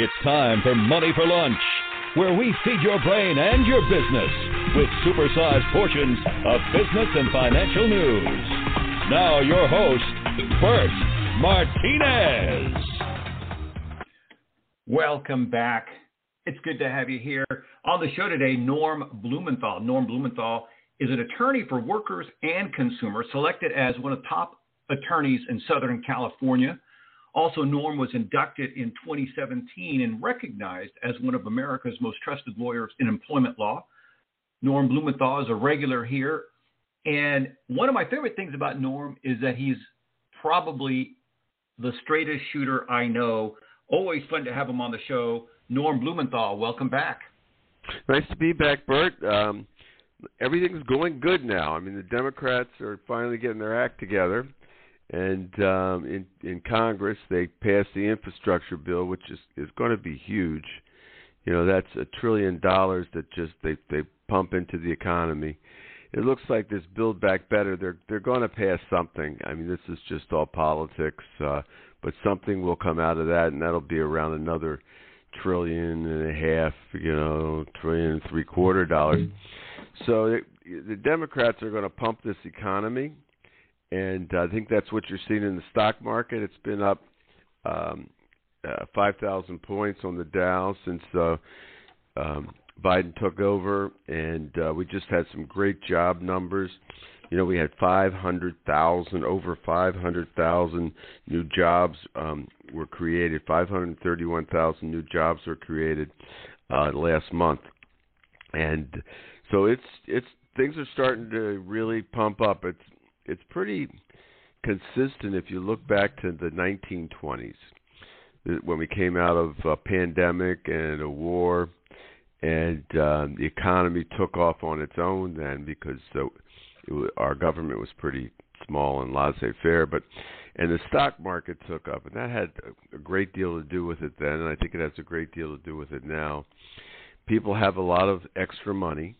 It's time for Money for Lunch, where we feed your brain and your business with supersized portions of business and financial news. Now, your host, Bert Martinez. Welcome back. It's good to have you here. On the show today, Norm Blumenthal. Norm Blumenthal is an attorney for workers and consumers, selected as one of top attorneys in Southern California. Also, Norm was inducted in 2017 and recognized as one of America's most trusted lawyers in employment law. Norm Blumenthal is a regular here. And one of my favorite things about Norm is that he's probably the straightest shooter I know. Always fun to have him on the show. Norm Blumenthal, welcome back. Nice to be back, Bert. Um, everything's going good now. I mean, the Democrats are finally getting their act together and um, in in Congress they passed the infrastructure bill, which is is going to be huge. You know, that's a trillion dollars that just they they pump into the economy. It looks like this Build Back Better. They're they're going to pass something. I mean, this is just all politics, uh, but something will come out of that, and that'll be around another trillion and a half, you know, trillion and three quarter dollars. So it, the Democrats are going to pump this economy and I think that's what you're seeing in the stock market. It's been up um, uh, 5,000 points on the Dow since uh, um, Biden took over, and uh, we just had some great job numbers. You know, we had 500,000, over 500,000 new jobs um, were created. 531,000 new jobs were created uh, last month, and so it's it's things are starting to really pump up. It's it's pretty consistent if you look back to the 1920s when we came out of a pandemic and a war and um, the economy took off on its own then because so it, our government was pretty small and laissez-faire but and the stock market took up and that had a great deal to do with it then and I think it has a great deal to do with it now. People have a lot of extra money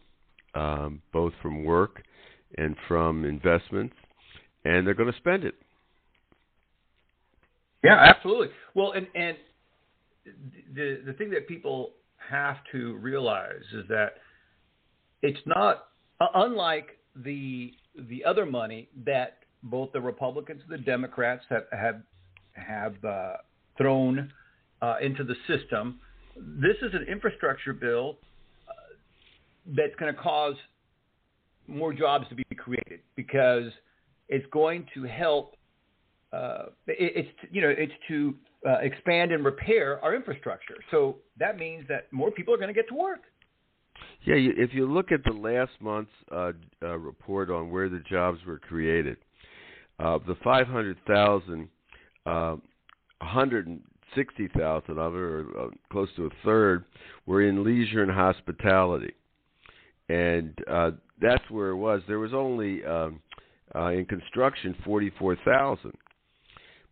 um, both from work and from investments, and they're going to spend it. Yeah, absolutely. Well, and and the the thing that people have to realize is that it's not unlike the the other money that both the Republicans and the Democrats have have have uh, thrown uh, into the system. This is an infrastructure bill uh, that's going to cause more jobs to be created because it's going to help. Uh, it, it's you know it's to uh, expand and repair our infrastructure. So that means that more people are going to get to work. Yeah, you, if you look at the last month's uh, uh, report on where the jobs were created, uh, the 500,000, uh, 160,000 of it, or close to a third, were in leisure and hospitality and uh, that's where it was. There was only um, uh, in construction forty four thousand,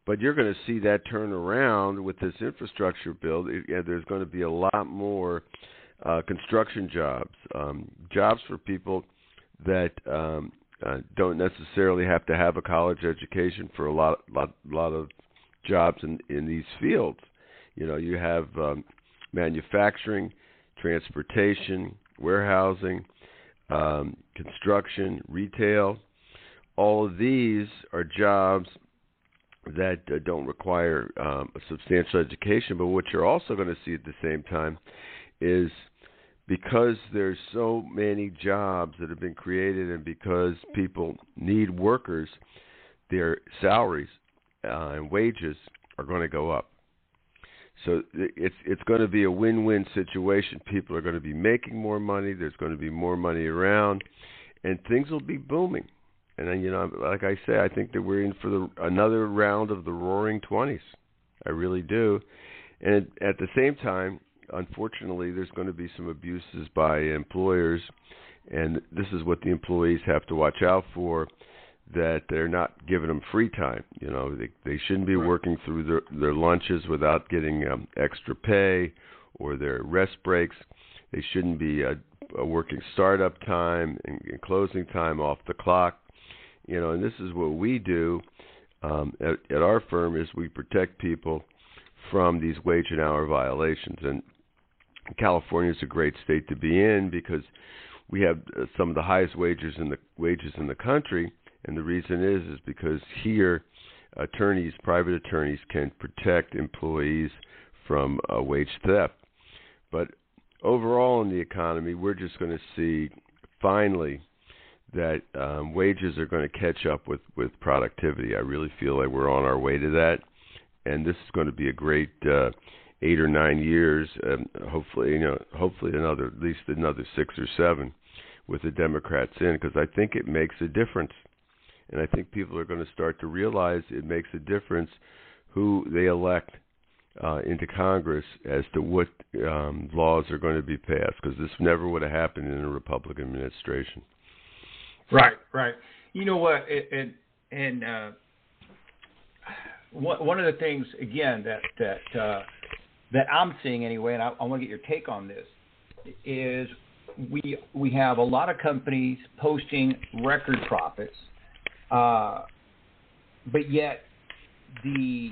but you're going to see that turn around with this infrastructure bill. It, yeah, there's going to be a lot more uh, construction jobs, um, jobs for people that um, uh, don't necessarily have to have a college education for a lot, lot, lot of jobs in in these fields. You know, you have um, manufacturing, transportation, warehousing, um, construction, retail. All of these are jobs that uh, don't require um, a substantial education. But what you're also going to see at the same time is because there's so many jobs that have been created, and because people need workers, their salaries uh, and wages are going to go up. So it's it's going to be a win-win situation. People are going to be making more money. There's going to be more money around, and things will be booming. And then, you know, like I say, I think that we're in for the, another round of the Roaring Twenties. I really do. And at the same time, unfortunately, there's going to be some abuses by employers, and this is what the employees have to watch out for that they're not giving them free time. You know, they they shouldn't be working through their their lunches without getting um, extra pay or their rest breaks. They shouldn't be uh, uh, working startup time and, and closing time off the clock. You know, and this is what we do um, at, at our firm is we protect people from these wage and hour violations. And California is a great state to be in because we have uh, some of the highest wages in the wages in the country, and the reason is is because here attorneys, private attorneys, can protect employees from uh, wage theft. But overall in the economy, we're just going to see finally that um, wages are going to catch up with with productivity. I really feel like we're on our way to that, and this is going to be a great uh, eight or nine years. Um, hopefully, you know, hopefully another at least another six or seven with the Democrats in, because I think it makes a difference, and I think people are going to start to realize it makes a difference who they elect uh, into Congress as to what um, laws are going to be passed, because this never would have happened in a Republican administration. Right, right. You know what? And and uh, one of the things again that that uh, that I'm seeing anyway, and I, I want to get your take on this, is we we have a lot of companies posting record profits, uh, but yet the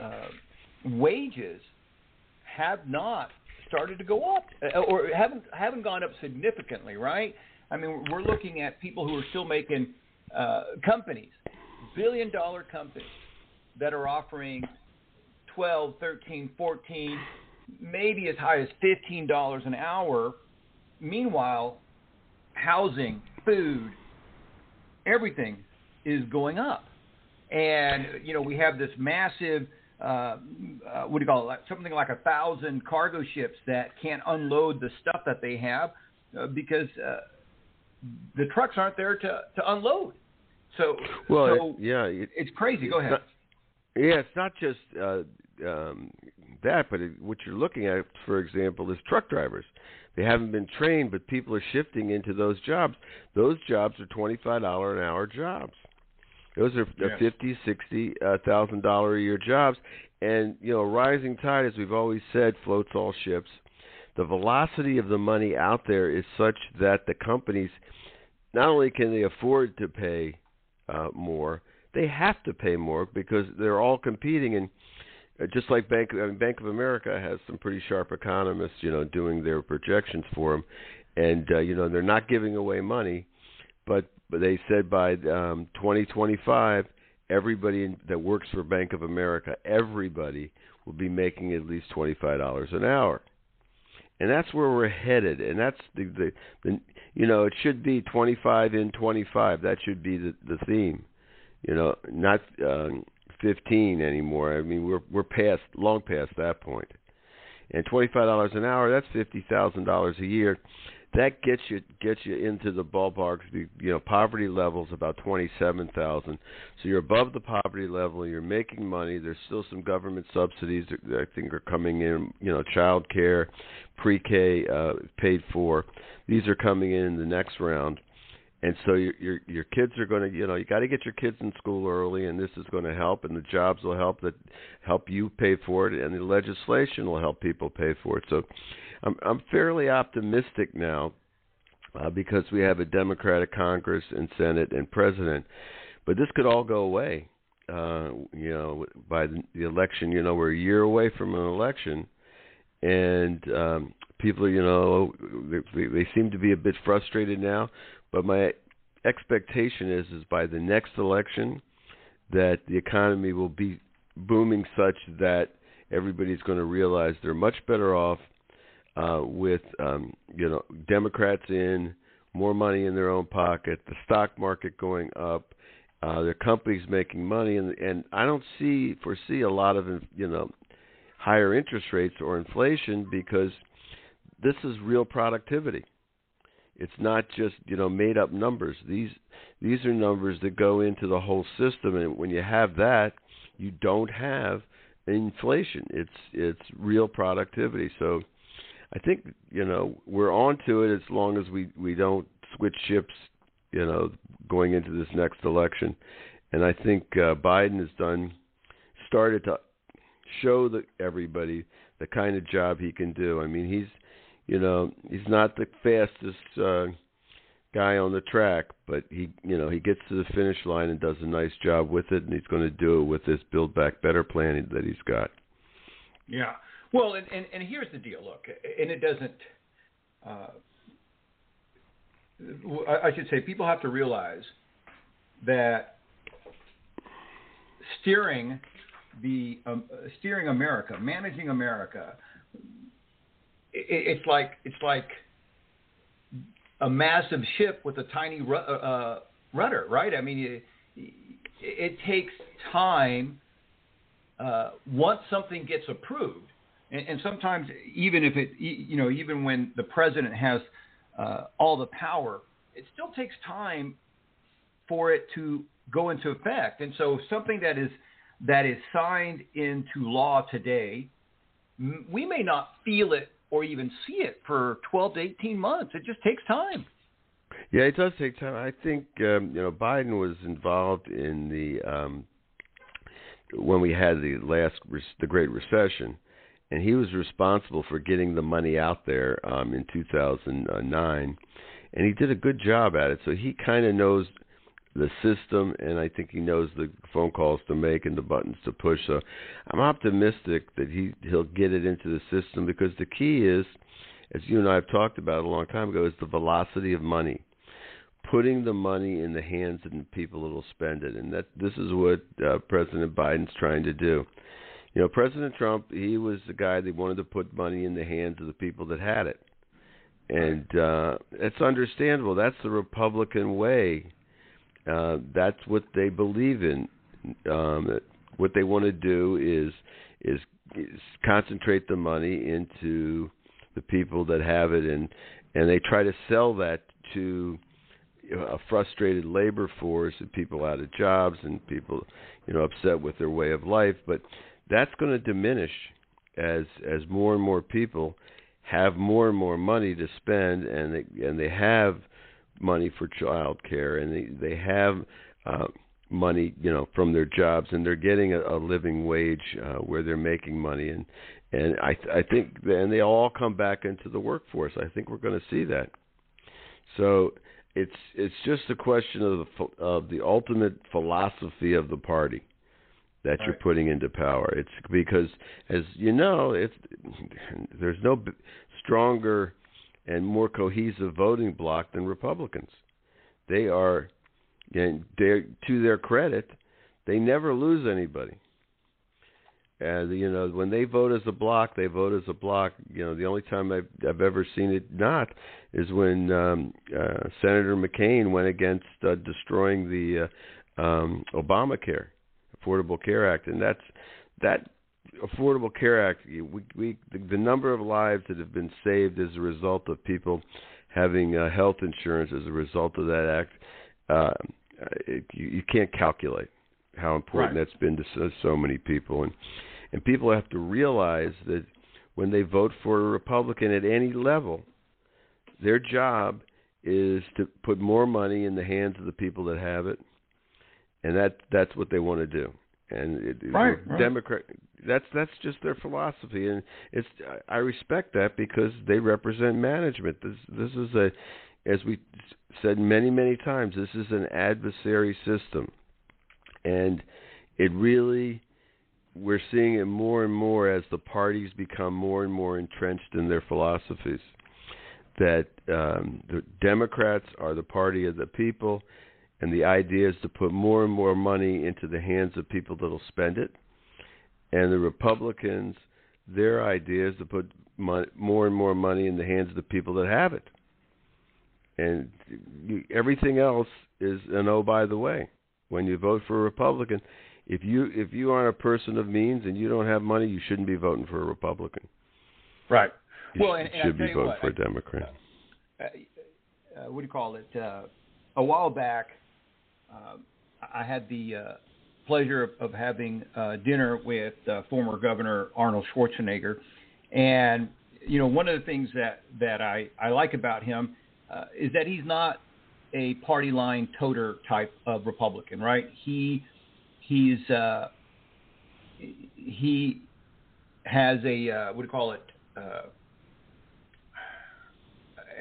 uh, wages have not started to go up uh, or haven't haven't gone up significantly, right? I mean, we're looking at people who are still making uh, companies, billion dollar companies that are offering 12, 13, 14, maybe as high as $15 an hour. Meanwhile, housing, food, everything is going up. And, you know, we have this massive, uh, uh, what do you call it, like, something like a thousand cargo ships that can't unload the stuff that they have uh, because uh, the trucks aren't there to, to unload. So, well, so yeah, it, it's crazy. Go ahead. Not, yeah, it's not just uh, um, that, but it, what you're looking at, for example, is truck drivers. They haven't been trained, but people are shifting into those jobs. Those jobs are twenty-five dollar an hour jobs. Those are yes. fifty, sixty uh, thousand dollar a year jobs, and you know, rising tide, as we've always said, floats all ships the velocity of the money out there is such that the companies not only can they afford to pay uh, more, they have to pay more because they're all competing. And just like Bank, I mean, Bank of America has some pretty sharp economists, you know, doing their projections for them, and uh, you know they're not giving away money, but they said by um, 2025, everybody that works for Bank of America, everybody will be making at least $25 an hour. And that's where we're headed. And that's the the, the you know it should be 25 in 25 that should be the the theme. You know not um 15 anymore i mean we're we're past long past that point. and $25 an hour that's $50,000 a year that gets you gets you into the ballpark. You know, poverty levels about twenty seven thousand. So you're above the poverty level. You're making money. There's still some government subsidies that I think are coming in. You know, child care, pre K uh, paid for. These are coming in the next round. And so your your your kids are going to you know you got to get your kids in school early, and this is going to help, and the jobs will help that help you pay for it, and the legislation will help people pay for it. So I'm I'm fairly optimistic now uh, because we have a Democratic Congress and Senate and President, but this could all go away. Uh, you know, by the, election, you know, we're a year away from an election, and um, people, you know, they, they seem to be a bit frustrated now. But my expectation is, is by the next election, that the economy will be booming such that everybody's going to realize they're much better off uh, with um, you know Democrats in more money in their own pocket, the stock market going up, uh, their companies making money, and and I don't see foresee a lot of you know higher interest rates or inflation because this is real productivity. It's not just you know made up numbers. These these are numbers that go into the whole system, and when you have that, you don't have inflation. It's it's real productivity. So I think you know we're on to it as long as we we don't switch ships, you know, going into this next election. And I think uh, Biden has done started to show the, everybody the kind of job he can do. I mean, he's you know he's not the fastest uh, guy on the track, but he you know he gets to the finish line and does a nice job with it, and he's going to do it with this Build Back Better plan that he's got. Yeah. Well, and, and, and here's the deal. Look, and it doesn't. Uh, I should say people have to realize that steering the um, steering America, managing America, it's like it's like a massive ship with a tiny ru- uh, uh rudder, right? I mean, it, it takes time uh, once something gets approved, and, and, sometimes even if it, you know, even when the president has uh, all the power, it still takes time for it to go into effect. And so something that is that is signed into law today, we may not feel it or even see it for 12 to 18 months. It just takes time. Yeah, it does take time. I think um, you know Biden was involved in the um, when we had the last the Great Recession, and he was responsible for getting the money out there um, in 2009, and he did a good job at it. So he kind of knows the system, and I think he knows the phone calls to make and the buttons to push. So I'm optimistic that he he'll get it into the system because the key is, as you and I have talked about a long time ago, is the velocity of money. Putting the money in the hands of the people that will spend it, and that this is what uh, President Biden's trying to do. You know, President Trump, he was the guy that wanted to put money in the hands of the people that had it, and uh, it's understandable. That's the Republican way uh, that's what they believe in. Um, what they want to do is, is is concentrate the money into the people that have it, and and they try to sell that to a frustrated labor force and people out of jobs and people you know upset with their way of life. But that's going to diminish as as more and more people have more and more money to spend, and they and they have money for child care and they they have uh, money you know from their jobs and they're getting a, a living wage uh, where they're making money and and I I think and they all come back into the workforce. I think we're going to see that. So it's it's just a question of the of the ultimate philosophy of the party that right. you're putting into power. It's because as you know, it's there's no stronger and more cohesive voting bloc than Republicans. They are, and to their credit, they never lose anybody. And you know, when they vote as a bloc, they vote as a bloc. You know, the only time I've, I've ever seen it not is when um, uh, Senator McCain went against uh, destroying the uh, um, Obamacare, Affordable Care Act, and that's that Affordable Care Act, we, we the, the number of lives that have been saved as a result of people having uh, health insurance as a result of that act, uh, it, you, you can't calculate how important right. that's been to so, so many people, and and people have to realize that when they vote for a Republican at any level, their job is to put more money in the hands of the people that have it, and that that's what they want to do and it, right, right. Democrat. That's that's just their philosophy, and it's I respect that because they represent management. This this is a, as we said many many times, this is an adversary system, and it really we're seeing it more and more as the parties become more and more entrenched in their philosophies. That um, the Democrats are the party of the people and the idea is to put more and more money into the hands of people that'll spend it. And the Republicans, their idea is to put more and more money in the hands of the people that have it. And you, everything else is an oh by the way. When you vote for a Republican, if you if you aren't a person of means and you don't have money, you shouldn't be voting for a Republican. Right. You well, should, and, and should be voting what, for a Democrat. Uh, uh, what do you call it? Uh, a while back, uh, I had the uh, pleasure of, of having uh, dinner with uh, former Governor Arnold Schwarzenegger, and you know one of the things that that I, I like about him uh, is that he's not a party line toter type of Republican, right? He he's uh, he has a uh, what do you call it? Uh,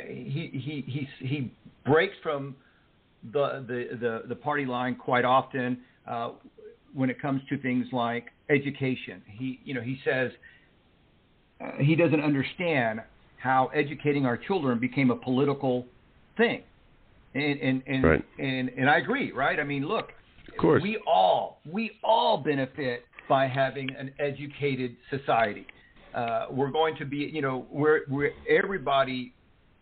he he he he breaks from the the the, the party line quite often uh, when it comes to things like education. He you know he says uh, he doesn't understand how educating our children became a political thing. And and and, right. and and I agree, right? I mean, look, of course. we all we all benefit by having an educated society. Uh, we're going to be, you know, we're, we're everybody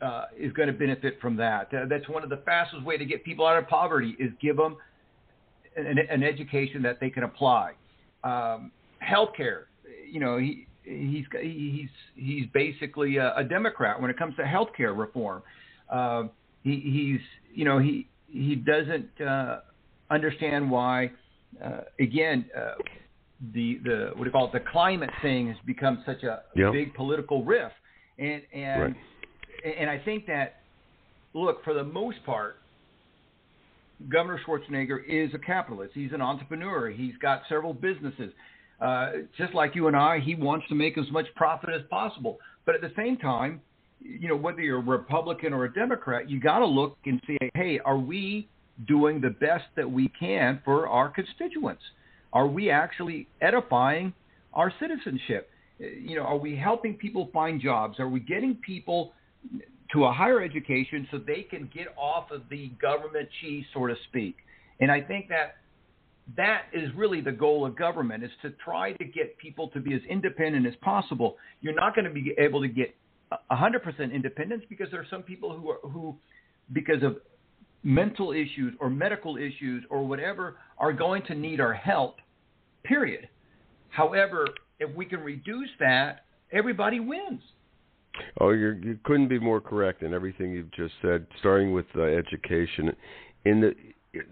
uh, is going to benefit from that. Uh, that's one of the fastest way to get people out of poverty is give them an, an education that they can apply. Um, healthcare, you know, he he's he's he's basically a, a Democrat when it comes to healthcare reform. Uh, he, he's you know he he doesn't uh, understand why. Uh, again, uh, the the what do you call it? The climate thing has become such a yep. big political rift, and and right. and I think that look for the most part, Governor Schwarzenegger is a capitalist. He's an entrepreneur. He's got several businesses. Uh, just like you and I, he wants to make as much profit as possible. But at the same time, you know, whether you're a Republican or a Democrat, you got to look and see, hey, are we doing the best that we can for our constituents? Are we actually edifying our citizenship? You know, are we helping people find jobs? Are we getting people to a higher education so they can get off of the government cheese, so to speak? And I think that that is really the goal of government is to try to get people to be as independent as possible. You're not going to be able to get 100% independence because there are some people who are who because of mental issues or medical issues or whatever are going to need our help period however if we can reduce that everybody wins oh you you couldn't be more correct in everything you've just said starting with uh, education. In the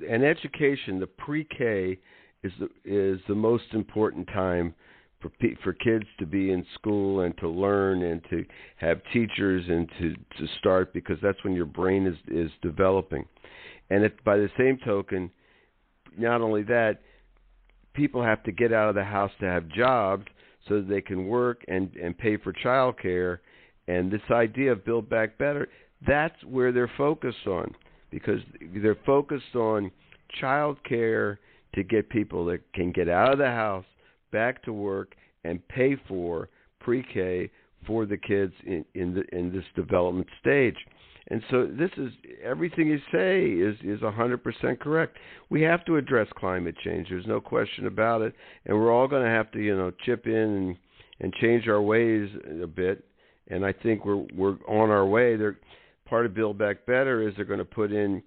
and education the pre-k is the is the most important time for for kids to be in school and to learn and to have teachers and to to start because that's when your brain is is developing. And it, by the same token not only that people have to get out of the house to have jobs so that they can work and and pay for child care and this idea of build back better that's where they're focused on because they're focused on child care to get people that can get out of the house back to work and pay for pre-K for the kids in in, the, in this development stage. And so this is everything you say is is 100% correct. We have to address climate change. There's no question about it, and we're all going to have to, you know, chip in and and change our ways a bit. And I think we're we're on our way. They're part of Build Back Better is they're going to put in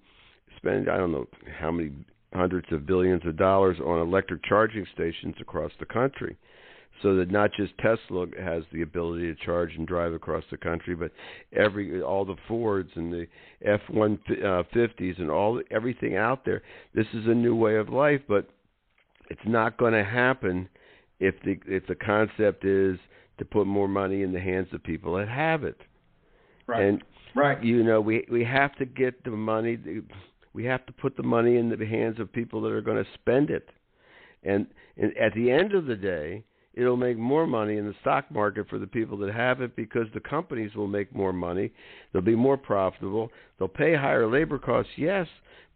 spend I don't know how many hundreds of billions of dollars on electric charging stations across the country so that not just Tesla has the ability to charge and drive across the country, but every all the Fords and the F-150s uh, and all everything out there. This is a new way of life, but it's not going to happen if the if the concept is to put more money in the hands of people that have it. Right. And right. You know, we we have to get the money. We have to put the money in the hands of people that are going to spend it. And, and at the end of the day, it'll make more money in the stock market for the people that have it because the companies will make more money. They'll be more profitable. They'll pay higher labor costs, yes,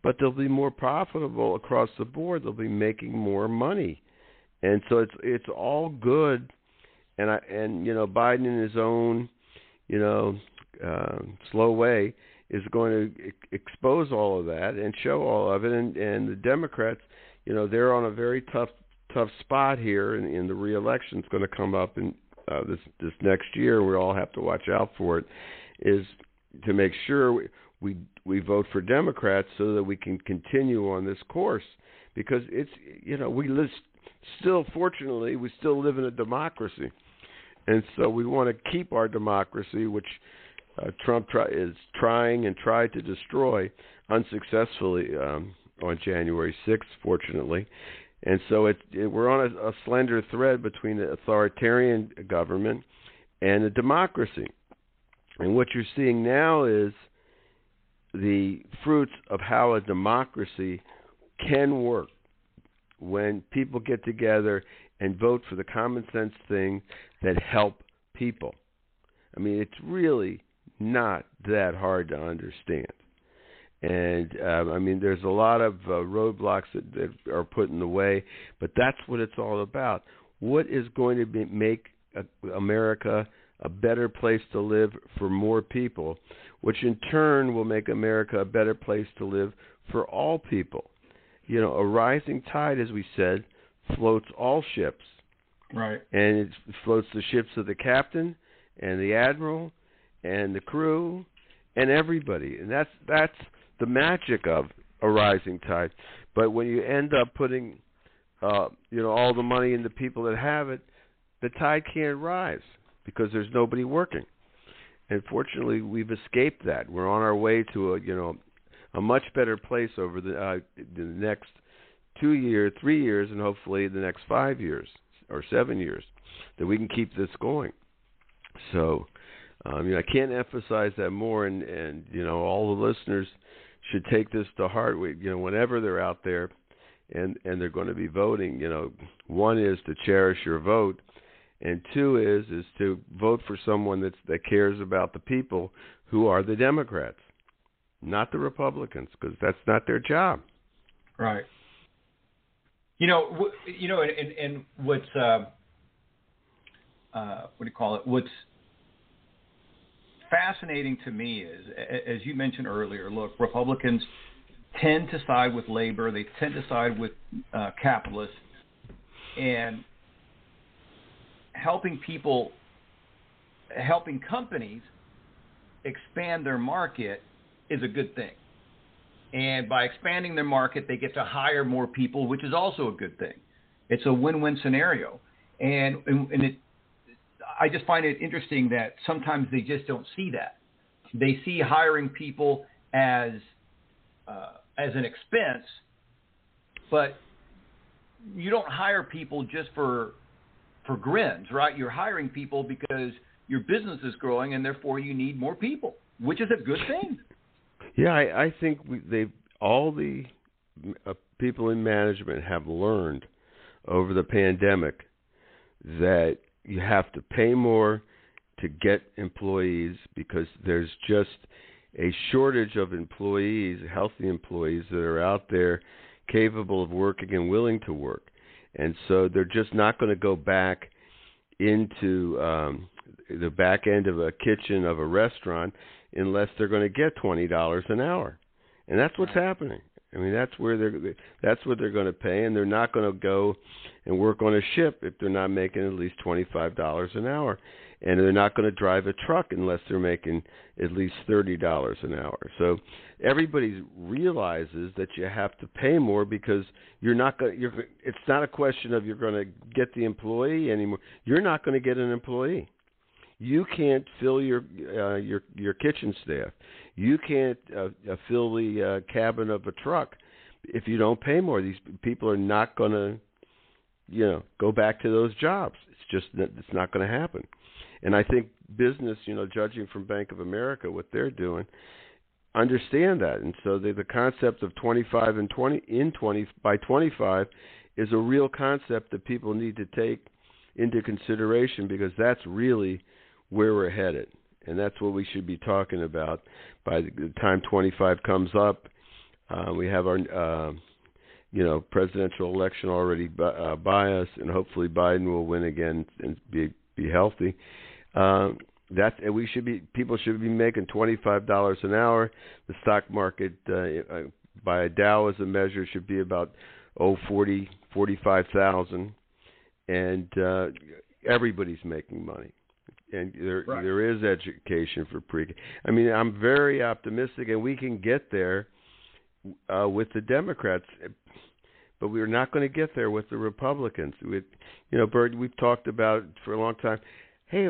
but they'll be more profitable across the board. They'll be making more money. And so it's it's all good. And I and you know Biden in his own, you know, uh, slow way is going to expose all of that and show all of it. And and the Democrats, you know, they're on a very tough tough spot here, and, and the reelection is going to come up in uh, this this next year. We all have to watch out for it. Is to make sure we, we we vote for Democrats so that we can continue on this course because it's you know we live still fortunately we still live in a democracy and so we want to keep our democracy which uh, Trump try, is trying and tried to destroy unsuccessfully um, on January 6th fortunately and so it, it we're on a, a slender thread between the authoritarian government and the democracy. And what you're seeing now is the fruits of how a democracy can work when people get together and vote for the common sense thing that help people. I mean, it's really not that hard to understand and um, I mean, there's a lot of uh, roadblocks that, that are put in the way, but that's what it's all about. What is going to be, make America a better place to live for more people, which in turn will make America a better place to live for all people. You know, a rising tide, as we said, floats all ships. Right. And it floats the ships of the captain and the admiral and the crew and everybody. And that's that's the magic of a rising tide. But when you end up putting uh, you know all the money in the people that have it, the tide can't rise because there's nobody working. And fortunately, we've escaped that. We're on our way to a you know a much better place over the uh, the next two years, three years, and hopefully the next five years or seven years that we can keep this going. So, um, you know, I can't emphasize that more, and and you know, all the listeners should take this to heart. We, you know, whenever they're out there, and and they're going to be voting, you know, one is to cherish your vote, and two is is to vote for someone that that cares about the people who are the Democrats, not the Republicans, because that's not their job. Right. You know, you know, and, and what's uh, uh, what do you call it? What's fascinating to me is, as you mentioned earlier, look, Republicans tend to side with labor. They tend to side with uh, capitalists, and helping people, helping companies expand their market is a good thing. And by expanding their market, they get to hire more people, which is also a good thing. It's a win-win scenario. And, and, and it, I just find it interesting that sometimes they just don't see that. They see hiring people as uh, as an expense, but you don't hire people just for for grins, right? You're hiring people because your business is growing, and therefore you need more people, which is a good thing. Yeah, I, I think they all the uh, people in management have learned over the pandemic that you have to pay more to get employees because there's just a shortage of employees, healthy employees that are out there capable of working and willing to work. And so they're just not going to go back into um, the back end of a kitchen of a restaurant unless they're going to get twenty dollars an hour, and that's what's happening. I mean, that's where they're that's what they're going to pay, and they're not going to go and work on a ship if they're not making at least twenty five dollars an hour, and they're not going to drive a truck unless they're making at least thirty dollars an hour. So everybody realizes that you have to pay more because you're not going. You're. It's not a question of you're going to get the employee anymore. You're not going to get an employee you can't fill your uh, your your kitchen staff. You can't uh, uh, fill the uh, cabin of a truck if you don't pay more. These people are not going to, you know, go back to those jobs. It's just it's not going to happen. And I think business, you know, judging from Bank of America, what they're doing, understand that. And so the the concept of 25 and 20 in 20 by 25 is a real concept that people need to take into consideration because that's really where we're headed. And that's what we should be talking about by the time 25 comes up. Uh, we have our, uh, you know, presidential election already by, uh, by us, and hopefully Biden will win again and be be healthy. Uh, that and we should be people should be making twenty five dollars an hour. The stock market uh, uh, by a Dow as a measure should be about oh forty forty five thousand, and uh, everybody's making money and there right. there is education for pre. I mean, I'm very optimistic, and we can get there uh, with the Democrats, but we're not going to get there with the Republicans. With you know, Bert, we've talked about for a long time. Hey,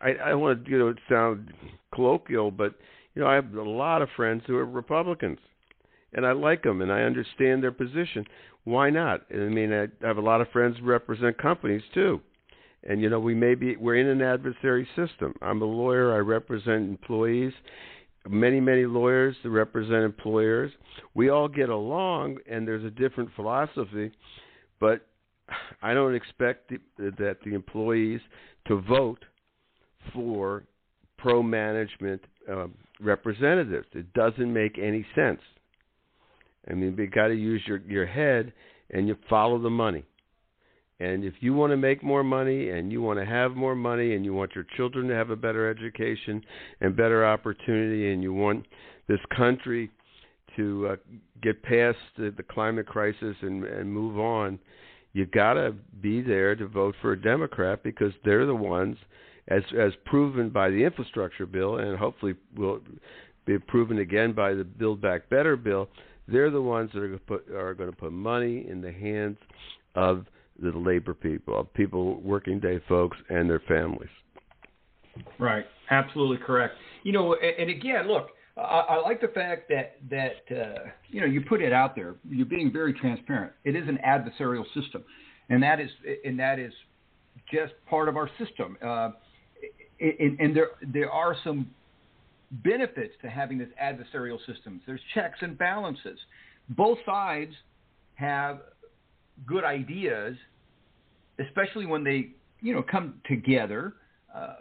I, I want to you know sound colloquial, but you know, I have a lot of friends who are Republicans, and I like them, and I understand their position. Why not? I mean, I have a lot of friends who represent companies too and you know we may be we're in an adversary system. I'm a lawyer. I represent employees many many lawyers represent employers. We all get along and there's a different philosophy but i don't expect the, that the employees to vote for pro management uh, representatives. It doesn't make any sense. I mean you got to use your your head and you follow the money And if you want to make more money and you want to have more money and you want your children to have a better education and better opportunity and you want this country to uh, get past the, the climate crisis and, and move on, you've got to be there to vote for a Democrat because they're the ones, as as proven by the infrastructure bill, and hopefully will be proven again by the Build Back Better bill. They're the ones that are going to put are going to put money in the hands of the labor people, people, working day folks, and their families. Right, absolutely correct. You know, and, again, look, I, I, like the fact that that uh, you know you put it out there. You're being very transparent. It is an adversarial system, and that is and that is just part of our system. Uh, and, and there there are some benefits to having this adversarial system. There's checks and balances. Both sides have good ideas, especially when they you know come together. Uh,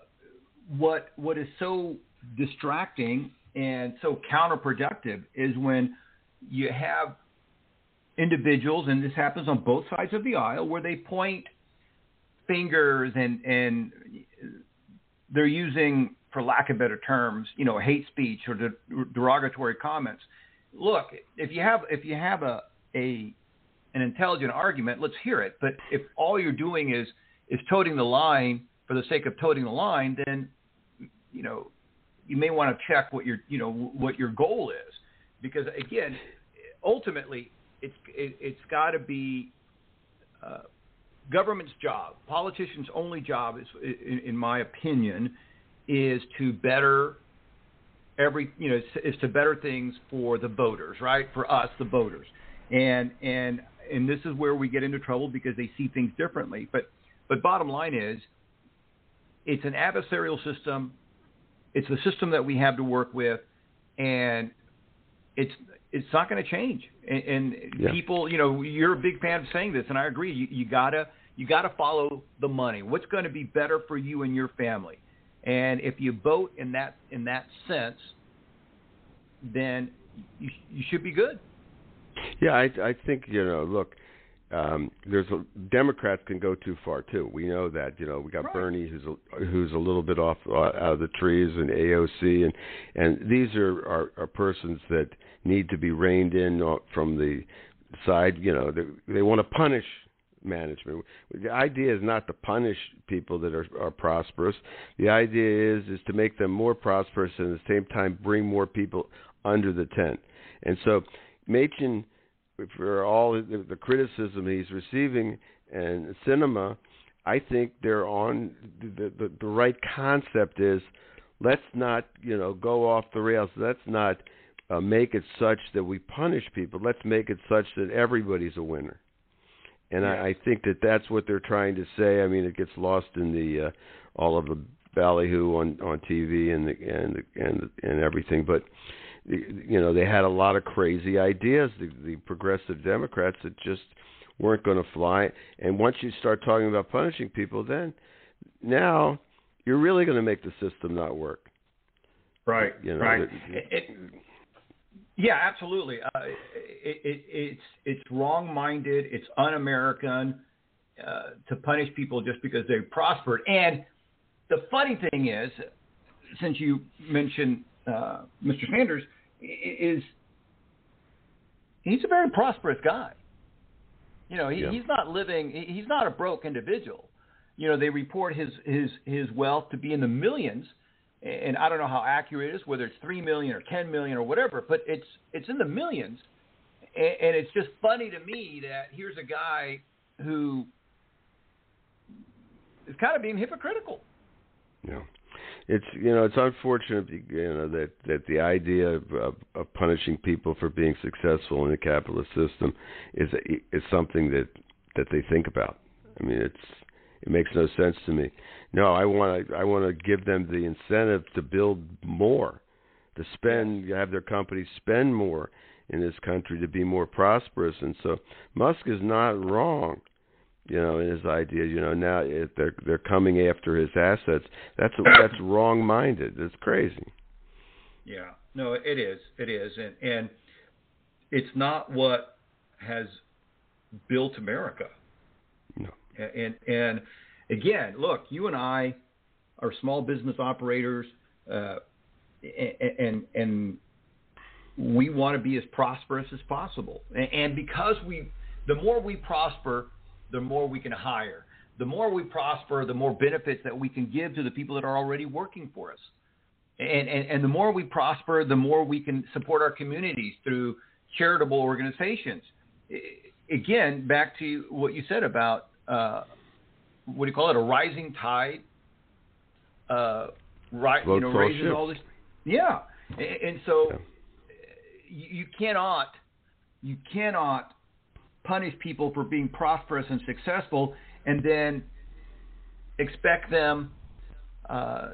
what what is so distracting and so counterproductive is when you have individuals, and this happens on both sides of the aisle, where they point fingers and and they're using, for lack of better terms, you know, hate speech or derogatory comments. Look, if you have if you have a a an intelligent argument, let's hear it. But if all you're doing is is toting the line for the sake of toting the line, then you know you may want to check what your you know what your goal is, because again, ultimately it's it, it's got to be uh, government's job, politicians' only job is, in, in my opinion, is to better every you know is to better things for the voters, right? For us, the voters, and and and this is where we get into trouble because they see things differently. But but bottom line is, it's an adversarial system. It's the system that we have to work with, and it's it's not going to change. And, and yeah. people, you know, you're a big fan of saying this, and I agree. You, you gotta you gotta follow the money. What's going to be better for you and your family? And if you vote in that in that sense, then you, you should be good. Yeah, I I think you know. Look, um, there's a, Democrats can go too far too. We know that. You know, we got right. Bernie who's a, who's a little bit off uh, out of the trees, and AOC, and and these are, are are persons that need to be reined in from the side. You know, they, they want to punish management. The idea is not to punish people that are, are prosperous. The idea is is to make them more prosperous and at the same time bring more people under the tent. And so, Manchin for all the, the criticism he's receiving and Sinema, I think they're on the, the the right concept is let's not you know go off the rails. Let's not uh, make it such that we punish people. Let's make it such that everybody's a winner. And I, I think that that's what they're trying to say. I mean, it gets lost in the uh, all of the ballyhoo on on TV and the, and the, and the, and everything, but you know they had a lot of crazy ideas. The, the progressive democrats that just weren't going to fly. And once you start talking about punishing people then now you're really going to make the system not work. Right you know, right. it, it, yeah absolutely. Uh, it, it, it's it's wrong minded it's un-american uh, to punish people just because they've prospered. And the funny thing is since you mentioned uh, Mr. Sanders is he's a very prosperous guy. You know, he, yeah. he's not living. He's not a broke individual. You know, they report his his his wealth to be in the millions, and I don't know how accurate it is, whether it's three million or ten million or whatever, but it's it's in the millions, and, and it's just funny to me that here's a guy who is kind of being hypocritical. Yeah it's you know it's unfortunate you know that that the idea of, of, of punishing people for being successful in the capitalist system is is something that that they think about. I mean, it's it makes no sense to me. No, I want to I want to give them the incentive to build more, to spend, have their companies spend more in this country to be more prosperous. And so Musk is not wrong you know, in his idea. You know, now they're they're coming after his assets. That's that's wrong-minded. It's crazy. Yeah, no, it is. It is, and and it's not what has built America. No. And and again, look, you and I are small business operators, uh, and and we want to be as prosperous as possible. And because we, the more we prosper, the more we can hire. The more we prosper, the more benefits that we can give to the people that are already working for us. And, and, and the more we prosper, the more we can support our communities through charitable organizations. Again, back to what you said about uh, what do you call it? A rising tide, uh, right? You know, raising all this. Yeah, and, and so yeah. you cannot, you cannot punish people for being prosperous and successful, and then expect them. Uh,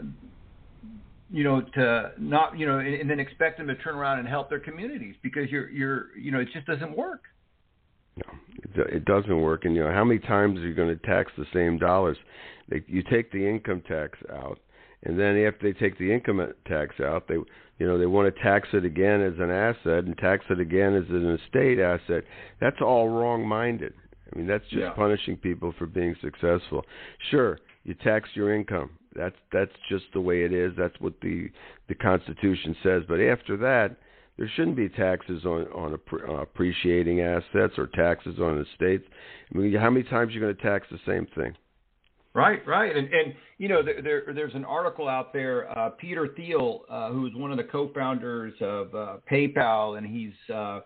you know, to not, you know, and, and then expect them to turn around and help their communities because you're, you're, you know, it just doesn't work. No, it, it doesn't work. And you know, how many times are you going to tax the same dollars? They, you take the income tax out, and then after they take the income tax out, they, you know, they want to tax it again as an asset and tax it again as an estate asset. That's all wrong-minded. I mean, that's just yeah. punishing people for being successful. Sure, you tax your income that's that's just the way it is. That's what the the Constitution says. But after that, there shouldn't be taxes on on, on uh, appreciating assets or taxes on estates. I mean, how many times are you going to tax the same thing? Right, right, and and you know there, there there's an article out there. Uh, Peter Thiel, uh, who is one of the co-founders of uh, PayPal, and he's uh,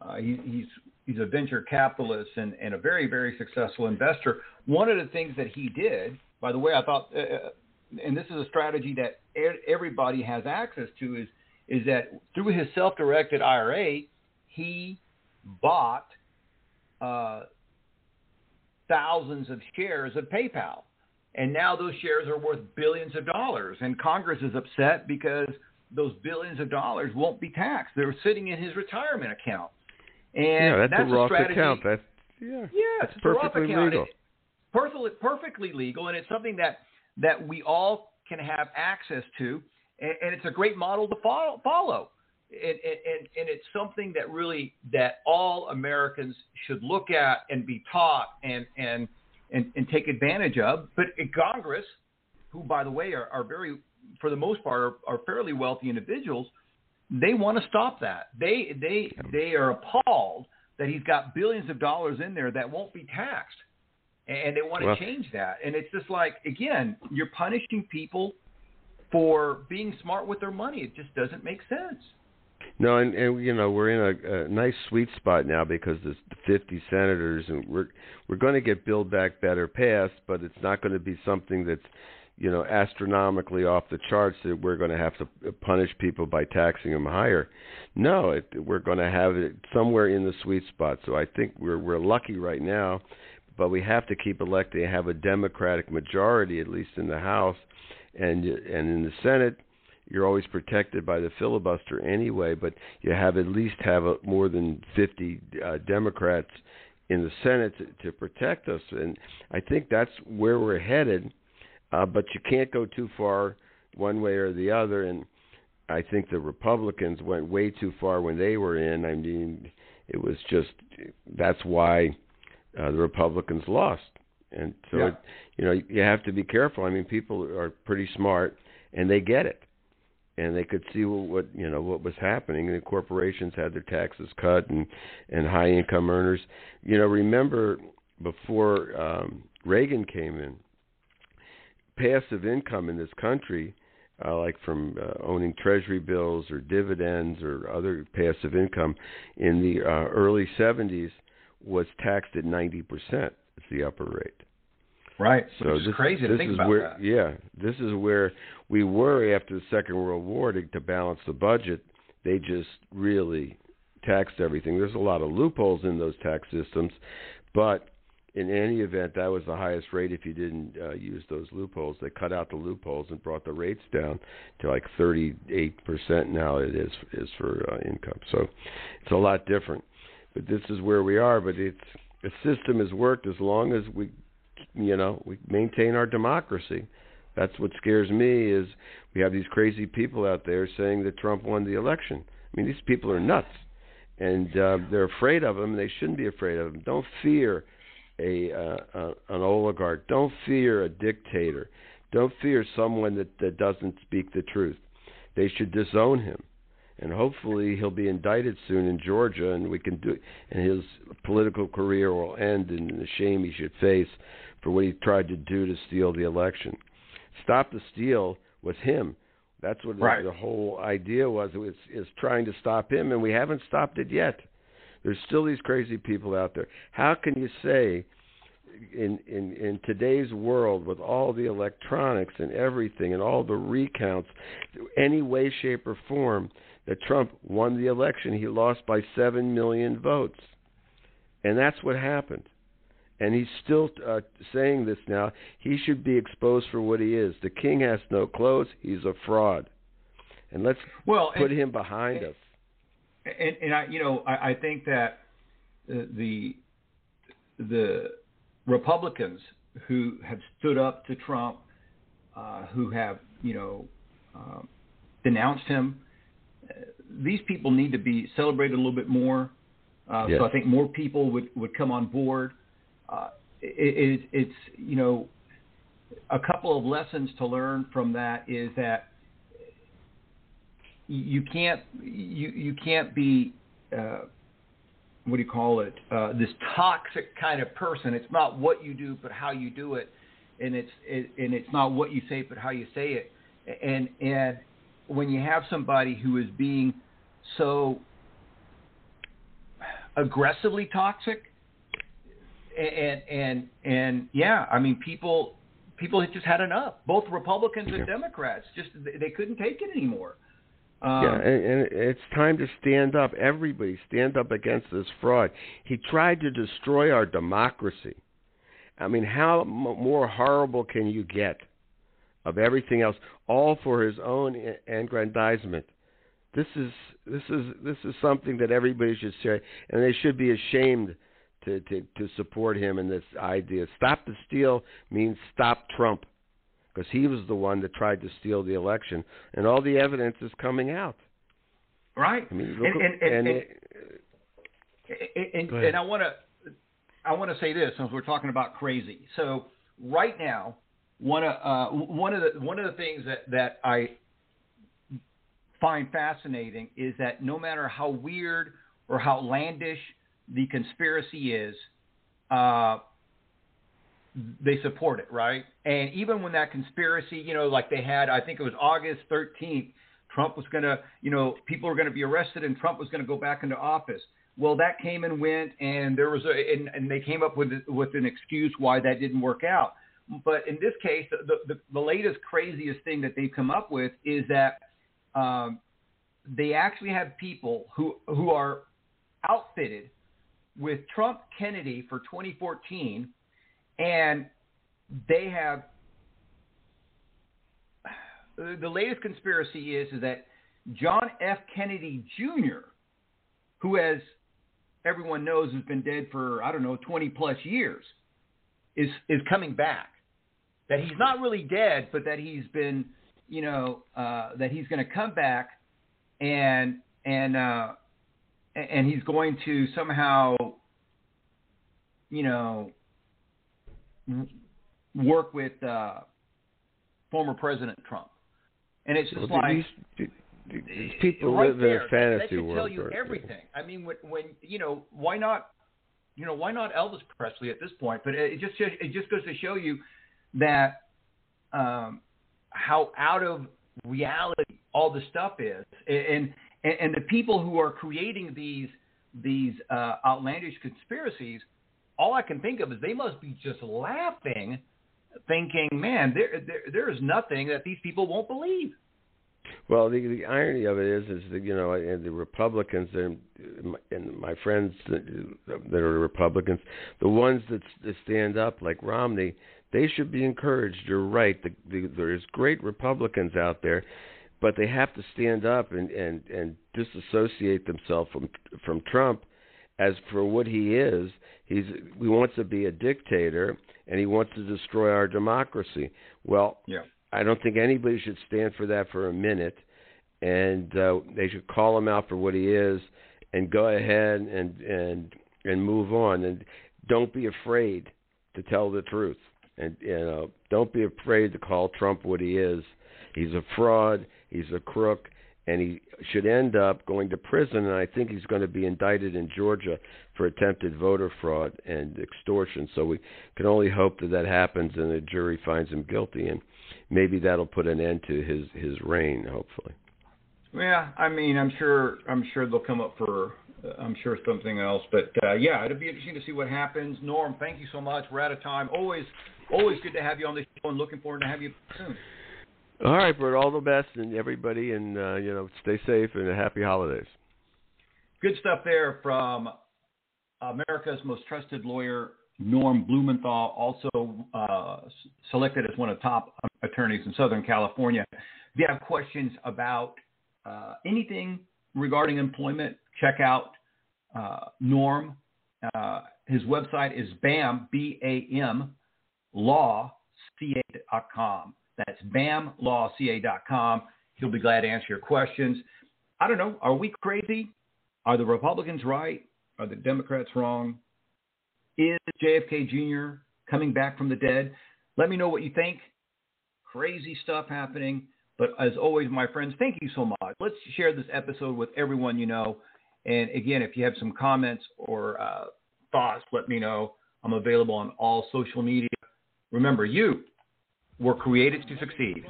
uh, he, he's he's a venture capitalist and, and a very very successful investor. One of the things that he did by the way, I thought, uh, uh, and this is a strategy that everybody has access to, is is that through his self-directed IRA, he bought uh, thousands of shares of PayPal, and now those shares are worth billions of dollars. And Congress is upset because those billions of dollars won't be taxed. They're sitting in his retirement account. And yeah, that's, that's a Roth strategy. account. That's yeah, yeah, it's perfectly legal. Perfectly, perfectly legal, and it's something that that we all can have access to, and, and it's a great model to follow. follow. And, and, and it's something that really that all Americans should look at and be taught and and and, and take advantage of. But Congress, who by the way are, are very for the most part are, are fairly wealthy individuals, they want to stop that. They they they are appalled that he's got billions of dollars in there that won't be taxed and they want to well, change that. And it's just like again, you're punishing people for being smart with their money. It just doesn't make sense. No, and, and you know we're in a, a nice sweet spot now because there's 50 senators, and we're we're going to get Build Back Better passed, but it's not going to be something that's you know astronomically off the charts that we're going to have to punish people by taxing them higher. No, it, we're going to have it somewhere in the sweet spot. So I think we're we're lucky right now but we have to keep electing have a Democratic majority, at least in the House, and and in the Senate, you're always protected by the filibuster anyway. But you have at least have a, more than 50 uh, Democrats in the Senate to, to protect us, and I think that's where we're headed. Uh, but you can't go too far one way or the other, and I think the Republicans went way too far when they were in. I mean, it was just that's why uh, the Republicans lost. And so, yeah. it, you know, you have to be careful. I mean, people are pretty smart, and they get it, and they could see what, what you know what was happening. And the corporations had their taxes cut, and and high income earners. You know, remember before um, Reagan came in, passive income in this country. Uh, like from uh, owning treasury bills or dividends or other passive income in the uh, early 70s was taxed at 90%. It's the upper rate. Right. So Which this, crazy this is where, that. Yeah, this is where we were after the Second World War to, to balance the budget. They just really taxed everything. There's a lot of loopholes in those tax systems, but in any event, that was the highest rate if you didn't uh, use those loopholes. They cut out the loopholes and brought the rates down to like 38% now it is is for uh, income. So it's a lot different but this is where we are. But it's the system has worked as long as we, you know, we maintain our democracy. That's what scares me is we have these crazy people out there saying that Trump won the election. I mean, these people are nuts, and uh, they're afraid of him. They shouldn't be afraid of him. Don't fear a uh, an oligarch. Don't fear a dictator. Don't fear someone that, that doesn't speak the truth. They should disown him, and hopefully he'll be indicted soon in Georgia, and we can do. And his political career will end in the shame he should face for what he tried to do to steal the election. Stop the steal was him. That's what right. the, whole idea was. It was is trying to stop him, and we haven't stopped it yet. There's still these crazy people out there. How can you say in in in today's world with all the electronics and everything and all the recounts any way shape or form that Trump won the election he lost by 7 million votes and that's what happened and he's still uh, saying this now he should be exposed for what he is the king has no clothes he's a fraud and let's well, put and, him behind and, us and, and I, you know, I, I think that the the Republicans who have stood up to Trump, uh, who have, you know, uh, denounced him, uh, these people need to be celebrated a little bit more. Uh, yes. So I think more people would would come on board. Uh, it, it, it's you know, a couple of lessons to learn from that is that you can't you you can't be uh, what do you call it uh, this toxic kind of person. It's not what you do, but how you do it, and it's it, and it's not what you say, but how you say it. And and when you have somebody who is being so aggressively toxic, and and and yeah, I mean people people had just had enough. Both Republicans and Democrats just they couldn't take it anymore. Um, yeah, and, and it's time to stand up. Everybody stand up against this fraud. He tried to destroy our democracy. I mean, how m- more horrible can you get of everything else, all for his own aggrandizement? This is this is this is something that everybody should say, and they should be ashamed to to, to support him in this idea. Stop the steal means stop Trump because he was the one that tried to steal the election, and all the evidence is coming out. Right. I mean, and and, and, and, and, and, and I want to I want to say this since we're talking about crazy. So right now, one of uh, one of the one of the things that that I find fascinating is that no matter how weird or how outlandish the conspiracy is, uh, they support it, right? And even when that conspiracy, you know, like they had, I think it was August 13th, Trump was going to, you know, people were going to be arrested and Trump was going to go back into office. Well, that came and went, and there was a, and, and they came up with with an excuse why that didn't work out. But in this case, the the, the latest craziest thing that they've come up with is that um, they actually have people who who are outfitted with Trump Kennedy for 2014 and they have the latest conspiracy is is that John F. Kennedy Jr., who as everyone knows has been dead for I don't know 20 plus years, is is coming back. That he's not really dead, but that he's been, you know, uh, that he's going to come back, and and uh, and he's going to somehow, you know, work with uh, former President Trump, and it's just well, like these, these people right live there, in a fantasy should world. tell you everything. I mean, when, when you know, why not? You know, why not Elvis Presley at this point? But it just it just goes to show you that um, how out of reality all the stuff is, and and, and the people who are creating these these uh, outlandish conspiracies all I can think of is they must be just laughing, thinking, "Man, there there, there is nothing that these people won't believe." Well, the the irony of it is, is that you know, and the Republicans and and my friends that, are Republicans, the ones that, that stand up like Romney, they should be encouraged. You're right. The, the, there's great Republicans out there, but they have to stand up and and and disassociate themselves from from Trump as for what he is He's he wants to be a dictator and he wants to destroy our democracy. Well, yeah. I don't think anybody should stand for that for a minute, and uh, they should call him out for what he is and go ahead and and and move on. And don't be afraid to tell the truth, and you know, don't be afraid to call Trump what he is. He's a fraud. He's a crook and he should end up going to prison. And I think he's going to be indicted in Georgia for attempted voter fraud and extortion. So we can only hope that that happens and the jury finds him guilty, and maybe that'll put an end to his his reign. Hopefully. Yeah, I mean, I'm sure I'm sure they'll come up for I'm sure something else, but uh, yeah, it'll be interesting to see what happens. Norm, thank you so much. We're out of time. Always always good to have you on the show, and looking forward to have you soon. All right, Bert. All the best and everybody, and uh, you know, stay safe and happy holidays. Good stuff there from America's most trusted lawyer, Norm Blumenthal, also uh, selected as one of top attorneys in Southern California. If you have questions about uh, anything regarding employment, check out uh, Norm. Uh, his website is BAM, B A M, lawca.com. That's bamlawca.com. He'll be glad to answer your questions. I don't know. Are we crazy? Are the Republicans right? Are the Democrats wrong? Is JFK Jr. coming back from the dead? Let me know what you think. Crazy stuff happening. But as always, my friends, thank you so much. Let's share this episode with everyone you know. And again, if you have some comments or uh, thoughts, let me know. I'm available on all social media. Remember, you were created to succeed.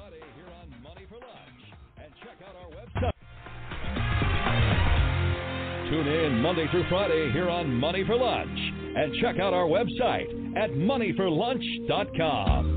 Tune in Monday through Friday here on Money for Lunch and check out our website at moneyforlunch.com.